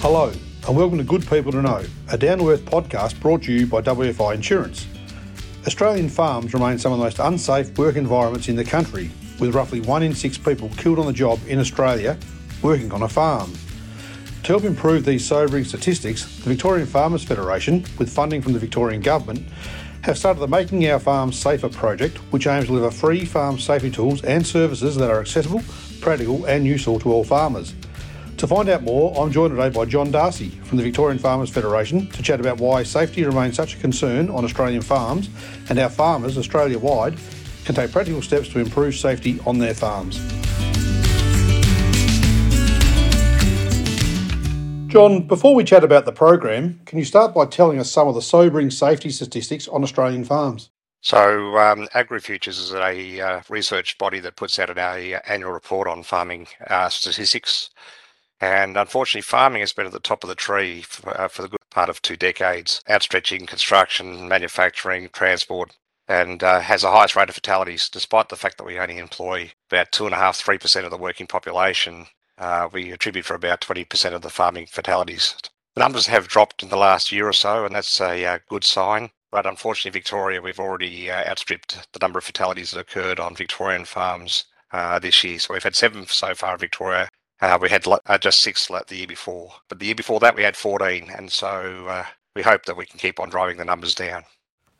Hello, and welcome to Good People to Know, a down to earth podcast brought to you by WFI Insurance. Australian farms remain some of the most unsafe work environments in the country, with roughly one in six people killed on the job in Australia working on a farm. To help improve these sobering statistics, the Victorian Farmers Federation, with funding from the Victorian Government, have started the Making Our Farms Safer project, which aims to deliver free farm safety tools and services that are accessible, practical, and useful to all farmers. To find out more, I'm joined today by John Darcy from the Victorian Farmers Federation to chat about why safety remains such a concern on Australian farms and how farmers Australia wide can take practical steps to improve safety on their farms. John, before we chat about the program, can you start by telling us some of the sobering safety statistics on Australian farms? So, um, AgriFutures is a uh, research body that puts out an annual report on farming uh, statistics. And unfortunately, farming has been at the top of the tree for, uh, for the good part of two decades, outstretching construction, manufacturing, transport, and uh, has the highest rate of fatalities, despite the fact that we only employ about two and a half, three percent of the working population. Uh, we attribute for about 20% of the farming fatalities. The numbers have dropped in the last year or so, and that's a uh, good sign. But unfortunately, Victoria, we've already uh, outstripped the number of fatalities that occurred on Victorian farms uh, this year. So we've had seven so far in Victoria, uh, we had uh, just six the year before, but the year before that we had 14, and so uh, we hope that we can keep on driving the numbers down.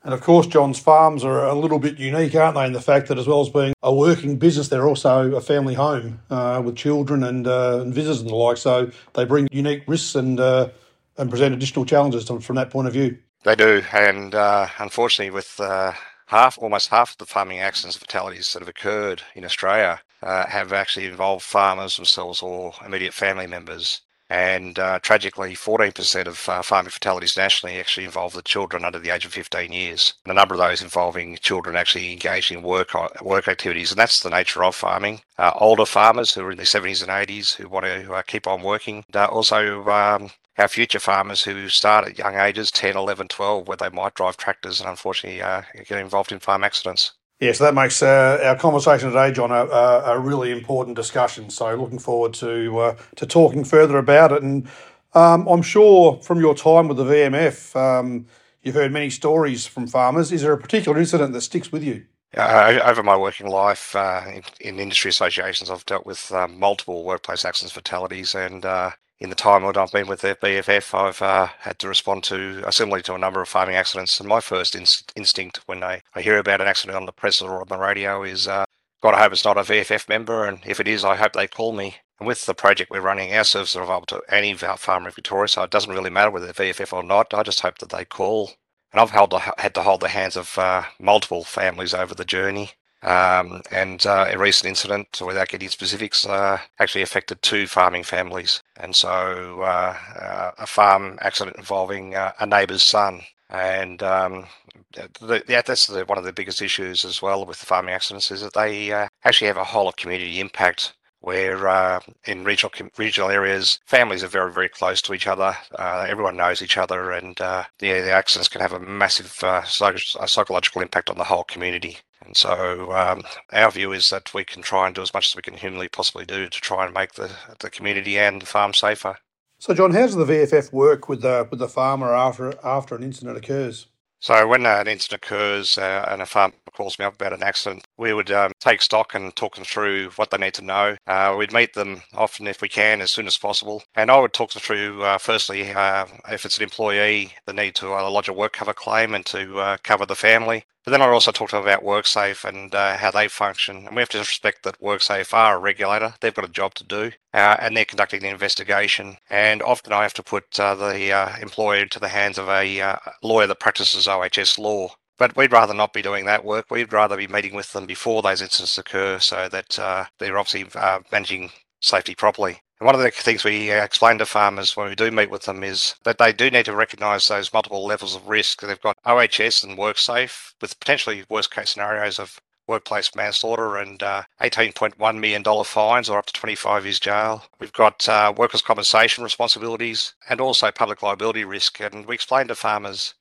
And of course, John's farms are a little bit unique, aren't they, in the fact that as well as being a working business, they're also a family home uh, with children and, uh, and, visitors and the like. So they bring unique risks and uh, and present additional challenges to, from that point of view. They do, and unfortunately, with half, almost half of the farming accidents and fatalities that have occurred in Australia uh, have actually involved farmers themselves or immediate family members. And uh, tragically, 14% of uh, farming fatalities nationally actually involve the children under the age of 15 years. And a number of those involving children actually engaged in work uh, work activities. And that's the nature of farming. Uh, older farmers who are in their 70s and 80s who want to uh, keep on working. also, um, our future farmers who start at young ages 10, 11, 12, where they might drive tractors and unfortunately get involved in farm accidents. Yeah, so that makes uh, our conversation today, John, a, a, really important discussion. So looking forward to uh, to talking further about it. And um, I'm sure from your time with the VFF, um, you've heard many stories from farmers. Is there a particular incident that sticks with you? Uh, over my working life uh, in, in, industry associations, I've dealt with um, multiple workplace accidents, fatalities, and uh, in the time that I've been with the VFF, I've uh, had to respond to uh, similarly to a number of farming accidents. And my first instinct when I, I hear about an accident on the press or on the radio is, uh, God, I hope it's not a VFF member. And if it is, I hope they call me. And with the project we're running, our services are available to any farmer in Victoria, so it doesn't really matter whether they're VFF or not. I just hope that they call. And I've held, had to hold the hands of uh, multiple families over the journey. Um, and uh, a recent incident, without getting specifics, uh, actually affected two farming families. And so uh, uh a farm accident involving uh, a neighbour's son. And um, the, that's the, one of the biggest issues as well with the farming accidents is that they uh, actually have a whole of community impact where uh, in regional regional areas, families are very very close to each other. Uh, everyone knows each other, and uh, yeah, the accidents can have a massive psych- psychological impact on the whole community. And so um, our view is that we can try and do as much as we can humanly possibly do to try and make the, the community and the farm safer. So, John, how does the VFF work with the with the farmer after after an incident occurs? So, when uh, an incident occurs uh, and a farmer calls me up about an accident, we would um, take stock and talk them through what they need to know. Uh, we'd meet them often, if we can, as soon as possible. And I would talk them through, uh, firstly, uh, if it's an employee, the need to uh, lodge a work cover claim and to cover the family. But then I also talk to them about WorkSafe and uh, how they function. And we have to respect that WorkSafe are a regulator. They've got a job to do uh, and they're conducting the investigation. And often I have to put uh, the uh, employer into the hands of a uh, lawyer that practices OHS law. But we'd rather not be doing that work. We'd rather be meeting with them before those incidents occur so that uh, they're obviously managing safety properly. And one of the things we uh, explain to farmers when we do meet with them is that they do need to recognise those multiple levels of risk. They've got OHS and WorkSafe with potentially worst case scenarios of workplace manslaughter and uh, $18.1 million fines or up to 25 years jail. We've got uh, workers' compensation responsibilities and also public liability risk. And we explain to farmers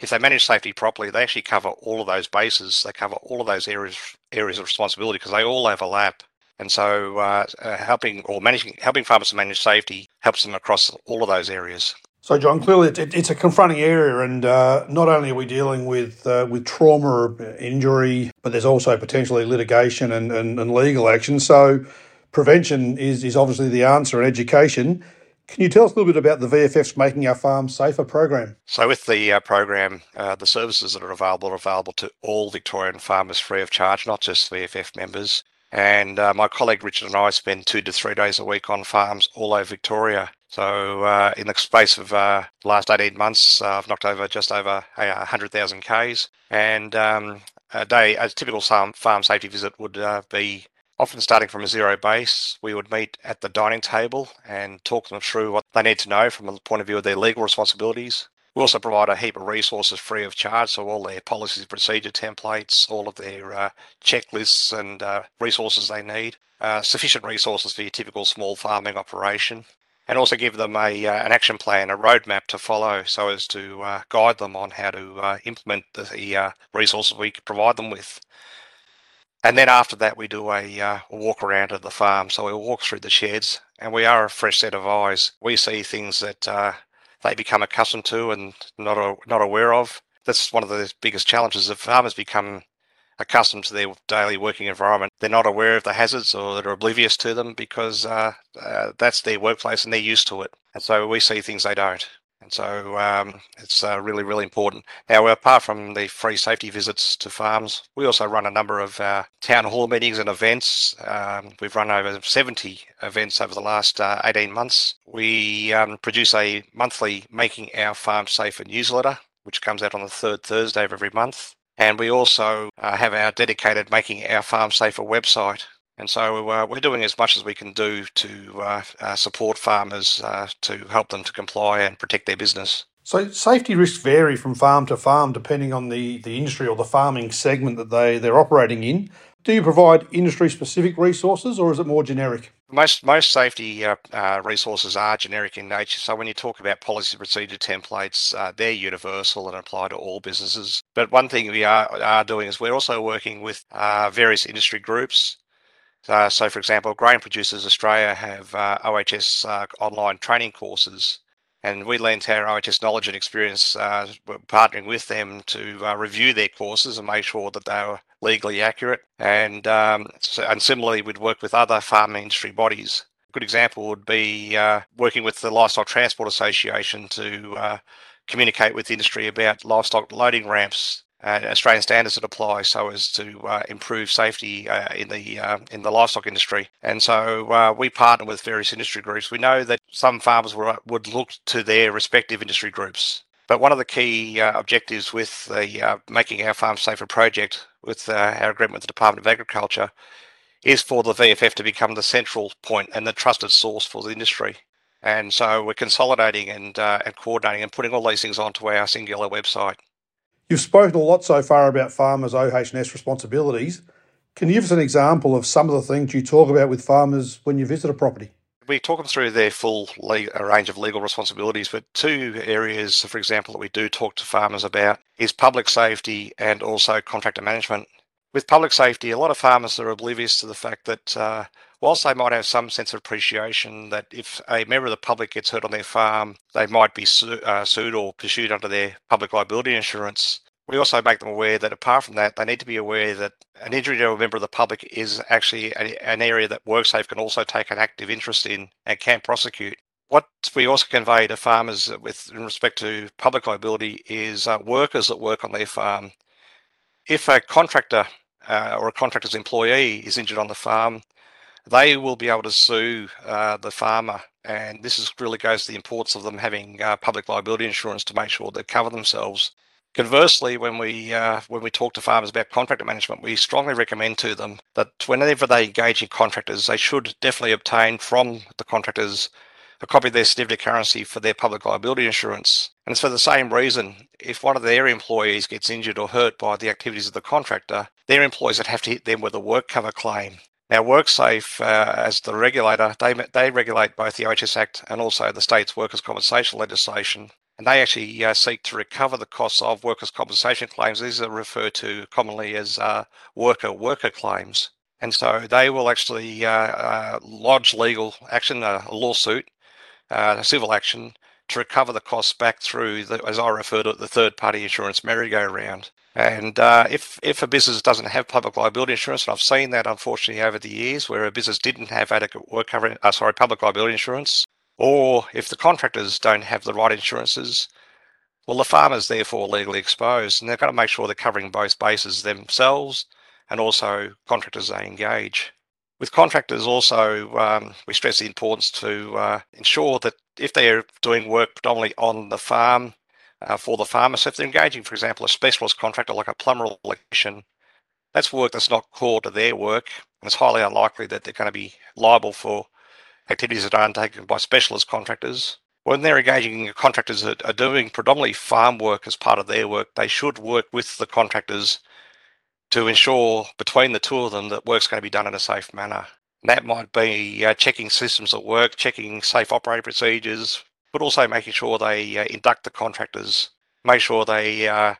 if they manage safety properly, they actually cover all of those bases. They cover all of those areas areas of responsibility because they all overlap. And so, uh, uh, helping or managing, helping farmers to manage safety helps them across all of those areas. So, John, clearly it, it's a confronting area, and uh, not only are we dealing with uh, with trauma or injury, but there's also potentially litigation and, and, and, legal action. So, prevention is, is obviously the answer, and education. Can you tell us a little bit about the VFF's Making Our Farms Safer program? So, with the uh, program, uh, the services that are available are available to all Victorian farmers free of charge, not just VFF members. And uh, my colleague Richard and I spend two to three days a week on farms all over Victoria. So uh, in the space of uh, the last 18 months, uh, I've knocked over just over 100,000 Ks. And um, a day, a typical farm, safety visit would uh, be often starting from a zero base. We would meet at the dining table and talk them through what they need to know from the point of view of their legal responsibilities. We also provide a heap of resources free of charge, so all their policies, procedure templates, all of their uh, checklists and uh, resources they need, uh, sufficient resources for your typical small farming operation, and also give them a uh, an action plan, a roadmap to follow, so as to uh, guide them on how to uh, implement the resources we provide them with. And then after that, we do a, uh, walk around of the farm. So we walk through the sheds, and we are a fresh set of eyes. We see things that uh, they become accustomed to and not a, not aware of. That's one of the biggest challenges. If farmers become accustomed to their daily working environment, they're not aware of the hazards or they're oblivious to them because uh, uh, that's their workplace and they're used to it. And so we see things they don't. And so um, it's uh, really, really important. Now, apart from the free safety visits to farms, we also run a number of uh, town hall meetings and events. Um, we've run over 70 events over the last uh, 18 months. We um, produce a monthly Making Our Farm Safer newsletter, which comes out on the third Thursday of every month. And we also uh, have our dedicated Making Our Farm Safer website, and so uh, we're doing as much as we can do to uh, uh, support farmers uh, to help them to comply and protect their business. So safety risks vary from farm to farm depending on the, the industry or the farming segment that they, they're operating in. Do you provide industry specific resources or is it more generic? Most most safety uh, uh, resources are generic in nature. So when you talk about policy procedure templates, uh, they're universal and apply to all businesses. But one thing we are, are doing is we're also working with various industry groups uh, so, for example, Grain Producers Australia have uh, OHS uh, online training courses, and we lent our OHS knowledge and experience uh, partnering with them to uh, review their courses and make sure that they were legally accurate. And um, so, and similarly, we'd work with other farming industry bodies. A good example would be uh, working with the Livestock Transport Association to communicate with industry about livestock loading ramps uh, Australian standards that apply so as to uh, improve safety uh, in the uh, in the livestock industry. And so uh, we partner with various industry groups. We know that some farmers would, would look to their respective industry groups. But one of the key uh, objectives with the Making Our Farm Safer project, with our agreement with the Department of Agriculture, is for the VFF to become the central point and the trusted source for the industry. And so we're consolidating and, and coordinating and putting all these things onto our singular website. You've spoken a lot so far about farmers' OH&S responsibilities. Can you give us an example of some of the things you talk about with farmers when you visit a property? We talk them through their full range of legal responsibilities, but two areas, for example, that we do talk to farmers about is public safety and also contractor management. With public safety, a lot of farmers are oblivious to the fact that uh, whilst they might have some sense of appreciation that if a member of the public gets hurt on their farm, they might be su- uh, sued or pursued under their public liability insurance. We also make them aware that apart from that, they need to be aware that an injury to a member of the public is actually a, an area that WorkSafe can also take an active interest in and can prosecute. What we also convey to farmers with in respect to public liability is uh, workers that work on their farm. If a contractor uh, or a contractor's employee is injured on the farm, they will be able to sue uh, the farmer. And this is, really goes to the importance of them having uh, public liability insurance to make sure they cover themselves. Conversely, when we uh, when we talk to farmers about contractor management, we strongly recommend to them that whenever they engage in contractors, they should definitely obtain from the contractors a copy of their certificate of currency for their public liability insurance. And it's for the same reason. If one of their employees gets injured or hurt by the activities of the contractor, their employees would have to hit them with a work cover claim. Now, WorkSafe, uh, as the regulator, they, they regulate both the OHS Act and also the state's workers' compensation legislation. And they actually uh, seek to recover the costs of workers' compensation claims. These are referred to commonly as uh, worker worker claims. And so they will actually uh, uh, lodge legal action, a lawsuit, uh, a civil action, to recover the costs back through, the, as I refer to it, the third party insurance merry-go-round. And uh, if if a business doesn't have public liability insurance, and I've seen that unfortunately over the years, where a business didn't have adequate work cover, uh, sorry, public liability insurance, or if the contractors don't have the right insurances, well, the farmer's therefore legally exposed, and they've got to make sure they're covering both bases themselves and also contractors they engage. With contractors, also, um, we stress the importance to uh, ensure that if they're doing work predominantly on the farm uh, for the farmer, so if they're engaging, for example, a specialist contractor like a plumber or electrician, that's work that's not core to their work, and it's highly unlikely that they're going to be liable for activities that are undertaken by specialist contractors. When they're engaging contractors that are doing predominantly farm work as part of their work, they should work with the contractors to ensure between the two of them that work's going to be done in a safe manner. And that might be uh, checking systems at work, checking safe operating procedures, but also making sure they uh, induct the contractors, make sure they uh,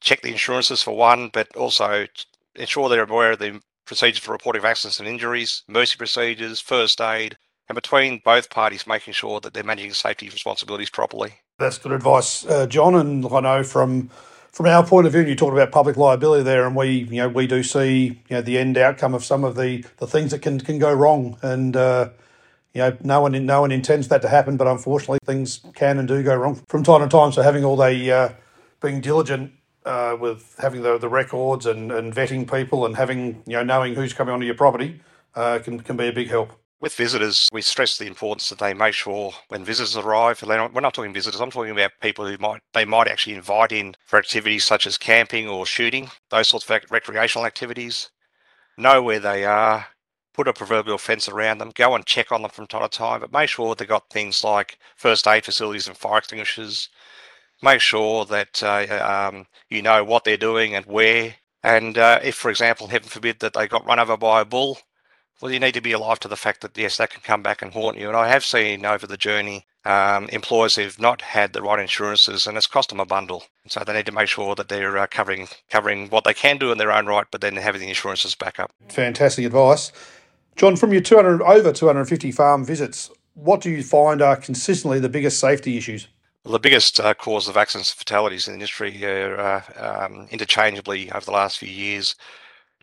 check the insurances for one, but also ensure they're aware of the procedures for reporting of accidents and injuries, mercy procedures, first aid, and between both parties making sure that they're managing safety responsibilities properly. That's good advice, uh, John. And I know from from our point of view, you talked about public liability there, and we, you know, we do see, you know, the end outcome of some of the, the things that can, can go wrong, and uh, you know, no one no one intends that to happen, but unfortunately, things can and do go wrong from time to time. So having all the uh, being diligent uh, with having the, the records and, and vetting people and having you know knowing who's coming onto your property uh, can can be a big help. With visitors, we stress the importance that they make sure when visitors arrive, we're not talking visitors, I'm talking about people who might, they might actually invite in for activities such as camping or shooting, those sorts of recreational activities. Know where they are, put a proverbial fence around them, go and check on them from time to time, but make sure they've got things like first aid facilities and fire extinguishers. Make sure that uh, um, you know what they're doing and where. And uh, if, for example, heaven forbid that they got run over by a bull, well, you need to be alive to the fact that yes, that can come back and haunt you. And I have seen over the journey um, employers who've not had the right insurances, and it's cost them a bundle. So they need to make sure that they're uh, covering covering what they can do in their own right, but then having the insurances back up. Fantastic advice, John. From your 200 over 250 farm visits, what do you find are consistently the biggest safety issues? Well, the biggest uh, cause of accidents and fatalities in the industry are uh, um, interchangeably over the last few years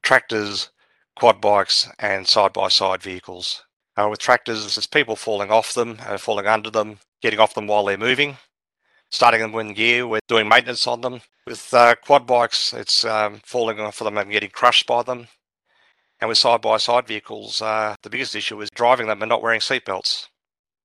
tractors, quad bikes and side-by-side vehicles. Uh, with tractors, it's people falling off them, uh, falling under them, getting off them while they're moving, starting them in gear, we're doing maintenance on them. With uh, quad bikes, it's um, falling off of them and getting crushed by them. And with side-by-side vehicles, uh, the biggest issue is driving them and not wearing seatbelts.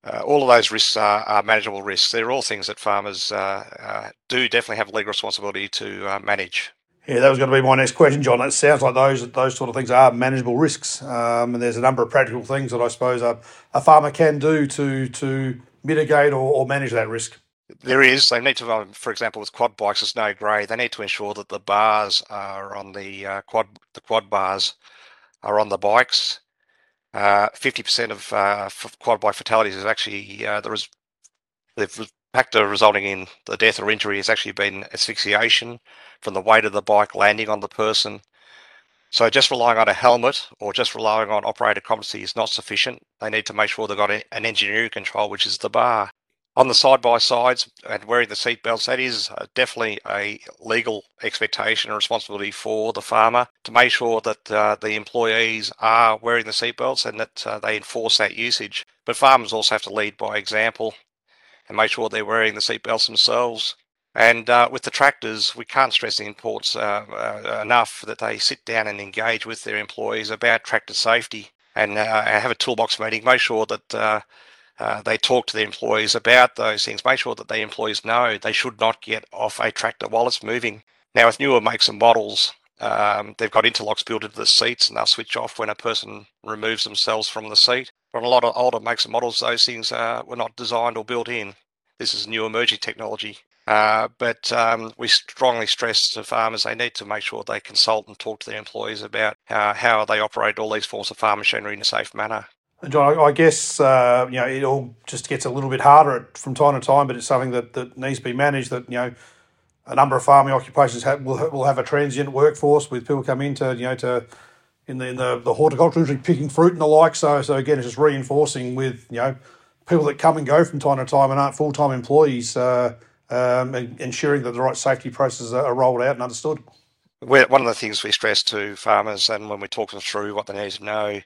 Uh, all of those risks are, are, manageable risks. They're all things that farmers uh, do definitely have legal responsibility to manage. Yeah, that was going to be my next question, John. It sounds like those those sort of things are manageable risks, um, and there's a number of practical things that I suppose a, a farmer can do to to mitigate or, or manage that risk. There is. They need to, um, for example, with quad bikes, it's no grey. They need to ensure that the bars are on the uh, quad. The quad bars are on the bikes. Uh, fifty uh, percent of uh, quad bike fatalities is actually uh, there is the factor resulting in the death or injury has actually been asphyxiation from the weight of the bike landing on the person. So just relying on a helmet or just relying on operator competency is not sufficient. They need to make sure they've got an engineering control, which is the bar. On the side by sides and wearing the seat belts, that is uh, definitely a legal expectation and responsibility for the farmer to make sure that uh, the employees are wearing the seat belts and that uh, they enforce that usage. But farmers also have to lead by example and make sure they're wearing the seat belts themselves. And uh, with the tractors, we can't stress the importance uh, uh, enough that they sit down and engage with their employees about tractor safety and uh, have a toolbox meeting. Make sure that uh, they talk to the employees about those things. Make sure that the employees know they should not get off a tractor while it's moving. Now, with newer makes and models, um, they've got interlocks built into the seats and they'll switch off when a person removes themselves from the seat. But a lot of older makes and models, those things were not designed or built in. This is new emerging technology. Uh, but um, we strongly stress to farmers they need to make sure they consult and talk to their employees about how, how they operate all these forms of farm machinery in a safe manner. John, I guess uh, you know it all just gets a little bit harder from time to time, but it's something that, that needs to be managed. That you know, a number of farming occupations have, will will have a transient workforce with people come in to you know to in the, in the, the horticulture industry, picking fruit and the like. So, so again, it's just reinforcing with you know people that come and go from time to time and aren't full time employees, uh, um, and ensuring that the right safety processes are rolled out and understood. We're, one of the things we stress to farmers, and when we talk them through what they need to know,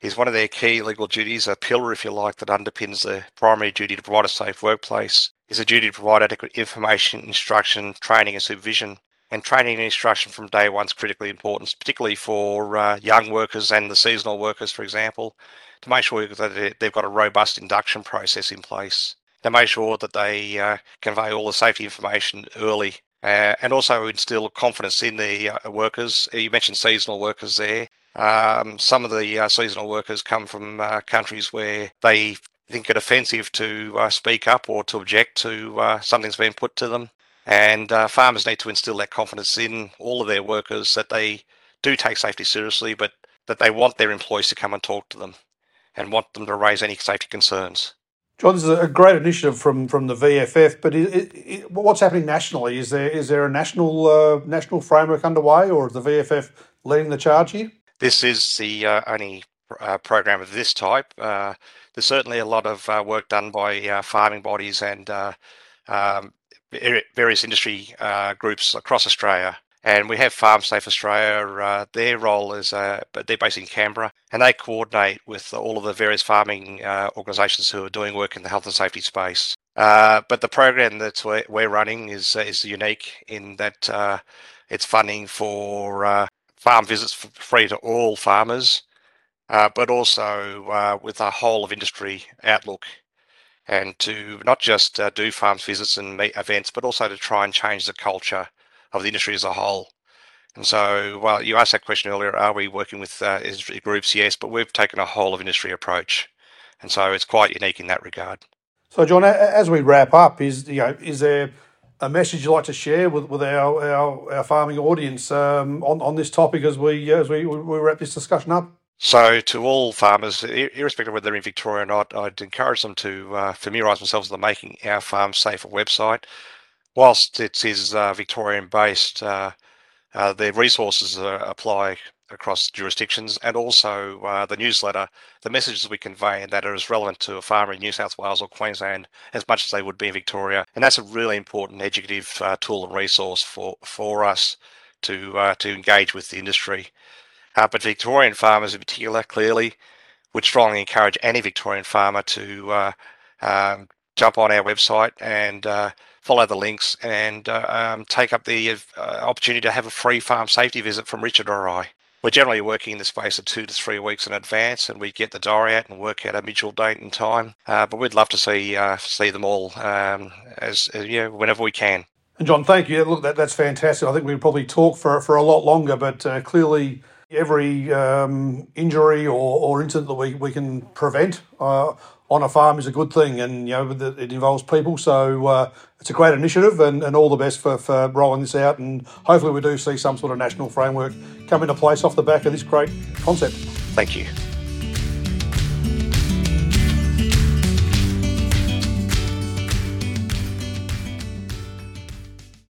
is one of their key legal duties, a pillar, if you like, that underpins the primary duty to provide a safe workplace, is a duty to provide adequate information, instruction, training, and supervision. And training and instruction from day one is critically important, particularly for uh, young workers and the seasonal workers, for example, to make sure that they've got a robust induction process in place, to make sure that they uh, convey all the safety information early uh, and also instill confidence in the uh, workers. You mentioned seasonal workers there. Um, some of the uh, seasonal workers come from uh, countries where they think it offensive to uh, speak up or to object to uh, something's been put to them. And farmers need to instill that confidence in all of their workers that they do take safety seriously, but that they want their employees to come and talk to them and want them to raise any safety concerns. John, this is a great initiative from, from the VFF, but it, it, what's happening nationally? Is there is there a national uh, national framework underway, or is the VFF leading the charge here? This is the uh, only uh, program of this type. Uh, there's certainly a lot of uh, work done by uh, farming bodies and um, various industry groups across Australia and we have Farm Safe Australia. Uh, their role is, uh, they're based in Canberra, and they coordinate with all of the various farming uh, organisations who are doing work in the health and safety space. Uh, but the program that we're, running is uh, is unique in that uh, it's funding for farm visits free to all farmers, but also with a whole of industry outlook and to not just uh, do farms visits and meet events, but also to try and change the culture of the industry as a whole. And so, well, you asked that question earlier, are we working with uh, industry groups? Yes, but we've taken a whole of industry approach. And so it's quite unique in that regard. So, John, as we wrap up, is you know, is there a message you'd like to share with, with our, our, our farming audience um, on, on this topic as we as we, we wrap this discussion up? So, to all farmers, irrespective of whether they're in Victoria or not, I'd encourage them to uh, familiarise themselves with the Making Our Farm Safer website whilst it is uh, Victorian based, uh, uh, the resources apply across jurisdictions and also uh, the newsletter, the messages we convey that are as relevant to a farmer in New South Wales or Queensland as much as they would be in Victoria. And that's a really important educative uh, tool and resource for, for us to, uh, to engage with the industry. But Victorian farmers in particular, clearly, would strongly encourage any Victorian farmer to um, jump on our website and follow the links and uh, um, take up the uh, opportunity to have a free farm safety visit from Richard or I. We're generally working in the space of two to three weeks in advance, and we get the diary out and work out a mutual date and time. Uh, but we'd love to see uh, see them all um, as uh, whenever we can. And John, thank you. Look, that, that's fantastic. I think we'd probably talk for for a lot longer, but uh, clearly every um, injury or, or incident that we, we can prevent uh, on a farm is a good thing, and you know it involves people. So uh, it's a great initiative, and, and all the best for, for rolling this out. And hopefully, we do see some sort of national framework come into place off the back of this great concept. Thank you.